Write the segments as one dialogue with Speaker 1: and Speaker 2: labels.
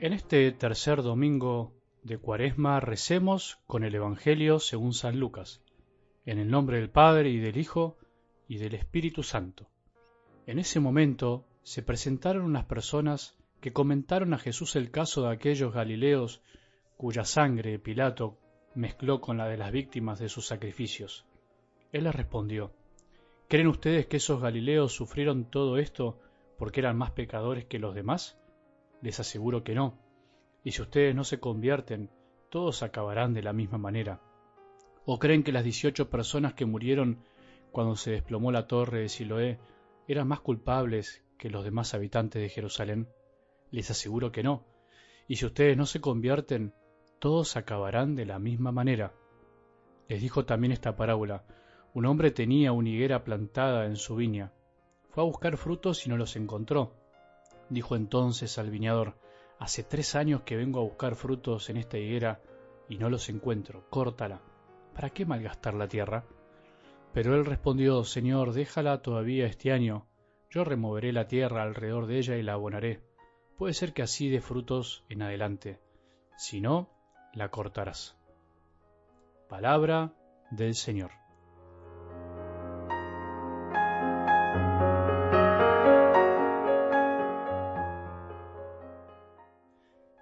Speaker 1: En este tercer domingo de Cuaresma recemos con el Evangelio según San Lucas, en el nombre del Padre y del Hijo y del Espíritu Santo. En ese momento se presentaron unas personas que comentaron a Jesús el caso de aquellos Galileos cuya sangre Pilato mezcló con la de las víctimas de sus sacrificios. Él les respondió, ¿Creen ustedes que esos Galileos sufrieron todo esto porque eran más pecadores que los demás? Les aseguro que no. Y si ustedes no se convierten, todos acabarán de la misma manera. ¿O creen que las dieciocho personas que murieron cuando se desplomó la torre de Siloé eran más culpables que los demás habitantes de Jerusalén? Les aseguro que no. Y si ustedes no se convierten, todos acabarán de la misma manera. Les dijo también esta parábola. Un hombre tenía una higuera plantada en su viña. Fue a buscar frutos y no los encontró dijo entonces al viñador, hace tres años que vengo a buscar frutos en esta higuera y no los encuentro, córtala. ¿Para qué malgastar la tierra? Pero él respondió, Señor, déjala todavía este año, yo removeré la tierra alrededor de ella y la abonaré. Puede ser que así dé frutos en adelante. Si no, la cortarás. Palabra del Señor.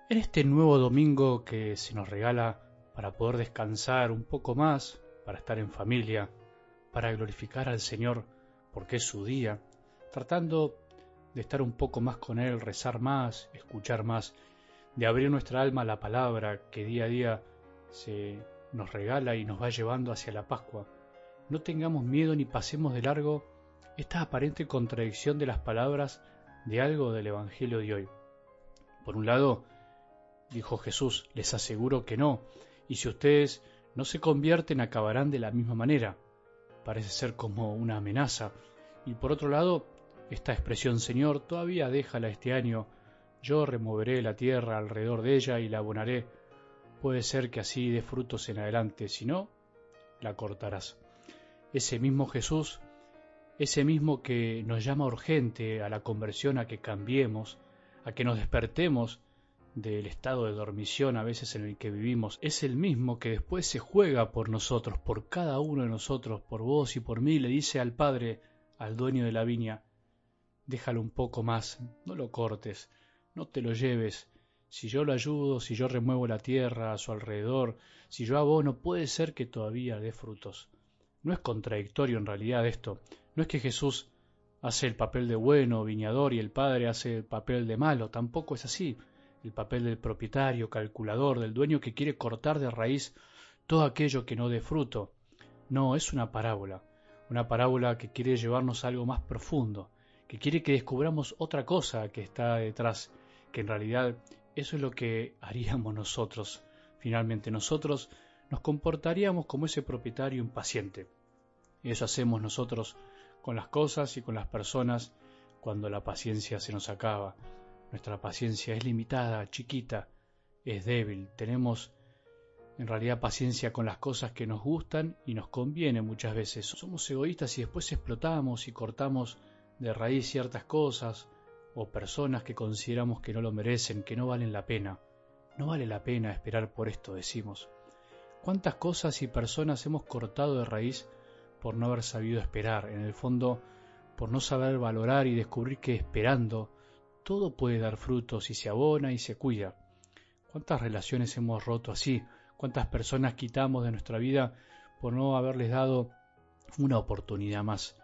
Speaker 1: En este nuevo domingo que se nos regala para poder descansar un poco más, para estar en familia, para glorificar al Señor porque es su día, tratando de estar un poco más con Él, rezar más, escuchar más, de abrir nuestra alma a la palabra que día a día se nos regala y nos va llevando hacia la Pascua. No tengamos miedo ni pasemos de largo esta aparente contradicción de las palabras de algo del Evangelio de hoy. Por un lado, dijo Jesús, les aseguro que no, y si ustedes no se convierten acabarán de la misma manera. Parece ser como una amenaza. Y por otro lado, esta expresión Señor, todavía déjala este año, yo removeré la tierra alrededor de ella y la abonaré. Puede ser que así dé frutos en adelante, si no, la cortarás. Ese mismo Jesús, ese mismo que nos llama urgente a la conversión, a que cambiemos, a que nos despertemos del estado de dormición a veces en el que vivimos es el mismo que después se juega por nosotros, por cada uno de nosotros, por vos y por mí, le dice al Padre, al dueño de la viña, déjalo un poco más, no lo cortes, no te lo lleves, si yo lo ayudo, si yo remuevo la tierra a su alrededor, si yo abono, puede ser que todavía dé frutos. No es contradictorio en realidad esto, no es que Jesús hace el papel de bueno, viñador, y el Padre hace el papel de malo, tampoco es así el papel del propietario, calculador, del dueño que quiere cortar de raíz todo aquello que no dé fruto. No, es una parábola, una parábola que quiere llevarnos a algo más profundo, que quiere que descubramos otra cosa que está detrás, que en realidad eso es lo que haríamos nosotros. Finalmente nosotros nos comportaríamos como ese propietario impaciente. Eso hacemos nosotros con las cosas y con las personas cuando la paciencia se nos acaba, nuestra paciencia es limitada, chiquita, es débil. Tenemos en realidad paciencia con las cosas que nos gustan y nos conviene muchas veces. Somos egoístas y después explotamos y cortamos de raíz ciertas cosas o personas que consideramos que no lo merecen, que no valen la pena. No vale la pena esperar por esto, decimos. ¿Cuántas cosas y personas hemos cortado de raíz por no haber sabido esperar? En el fondo, por no saber valorar y descubrir que esperando todo puede dar frutos si se abona y se cuida. ¿Cuántas relaciones hemos roto así? ¿Cuántas personas quitamos de nuestra vida por no haberles dado una oportunidad más?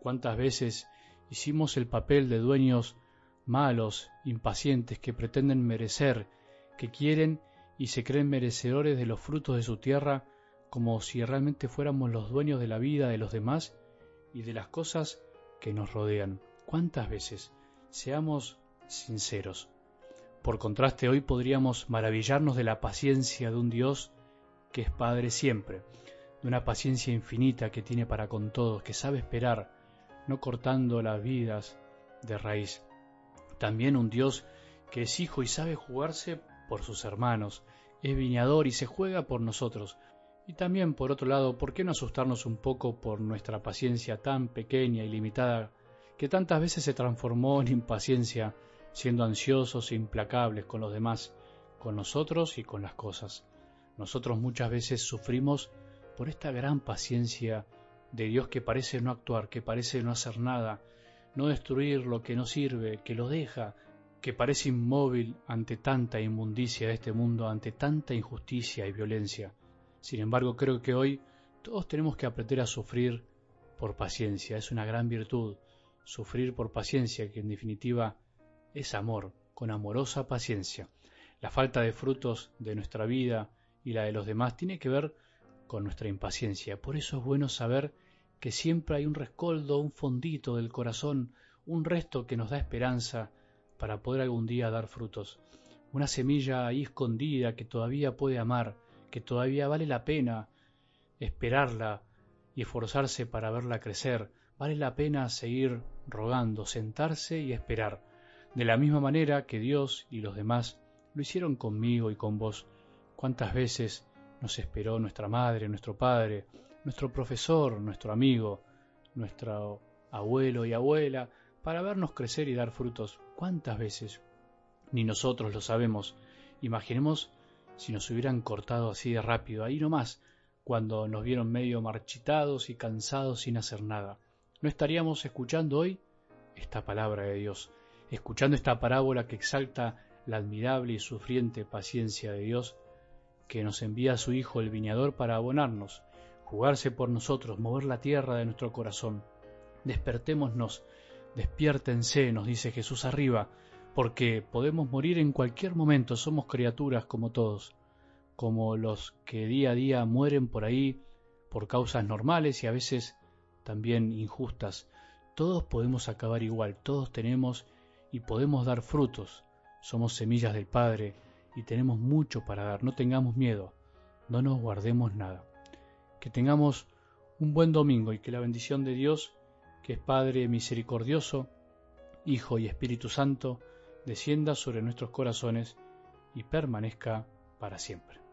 Speaker 1: ¿Cuántas veces hicimos el papel de dueños malos, impacientes, que pretenden merecer, que quieren y se creen merecedores de los frutos de su tierra, como si realmente fuéramos los dueños de la vida de los demás y de las cosas que nos rodean? ¿Cuántas veces? Seamos sinceros. Por contraste, hoy podríamos maravillarnos de la paciencia de un Dios que es Padre siempre, de una paciencia infinita que tiene para con todos, que sabe esperar, no cortando las vidas de raíz. También un Dios que es hijo y sabe jugarse por sus hermanos, es viñador y se juega por nosotros. Y también, por otro lado, ¿por qué no asustarnos un poco por nuestra paciencia tan pequeña y limitada que tantas veces se transformó en impaciencia siendo ansiosos e implacables con los demás, con nosotros y con las cosas. Nosotros muchas veces sufrimos por esta gran paciencia de Dios que parece no actuar, que parece no hacer nada, no destruir lo que no sirve, que lo deja, que parece inmóvil ante tanta inmundicia de este mundo, ante tanta injusticia y violencia. Sin embargo, creo que hoy todos tenemos que aprender a sufrir por paciencia. Es una gran virtud, sufrir por paciencia, que en definitiva es amor, con amorosa paciencia. La falta de frutos de nuestra vida y la de los demás tiene que ver con nuestra impaciencia. Por eso es bueno saber que siempre hay un rescoldo, un fondito del corazón, un resto que nos da esperanza para poder algún día dar frutos. Una semilla ahí escondida que todavía puede amar, que todavía vale la pena esperarla y esforzarse para verla crecer. Vale la pena seguir rogando, sentarse y esperar. De la misma manera que Dios y los demás lo hicieron conmigo y con vos. ¿Cuántas veces nos esperó nuestra madre, nuestro padre, nuestro profesor, nuestro amigo, nuestro abuelo y abuela, para vernos crecer y dar frutos. ¿Cuántas veces? Ni nosotros lo sabemos. Imaginemos si nos hubieran cortado así de rápido, ahí nomás, cuando nos vieron medio marchitados y cansados sin hacer nada. ¿No estaríamos escuchando hoy esta palabra de Dios, escuchando esta parábola que exalta la admirable y sufriente paciencia de Dios, que nos envía a su Hijo el viñador para abonarnos, jugarse por nosotros, mover la tierra de nuestro corazón. Despertémonos, despiértense, nos dice Jesús arriba, porque podemos morir en cualquier momento, somos criaturas como todos, como los que día a día mueren por ahí por causas normales y a veces también injustas. Todos podemos acabar igual, todos tenemos y podemos dar frutos. Somos semillas del Padre y tenemos mucho para dar. No tengamos miedo, no nos guardemos nada que tengamos un buen domingo y que la bendición de Dios, que es Padre misericordioso, Hijo y Espíritu Santo, descienda sobre nuestros corazones y permanezca para siempre.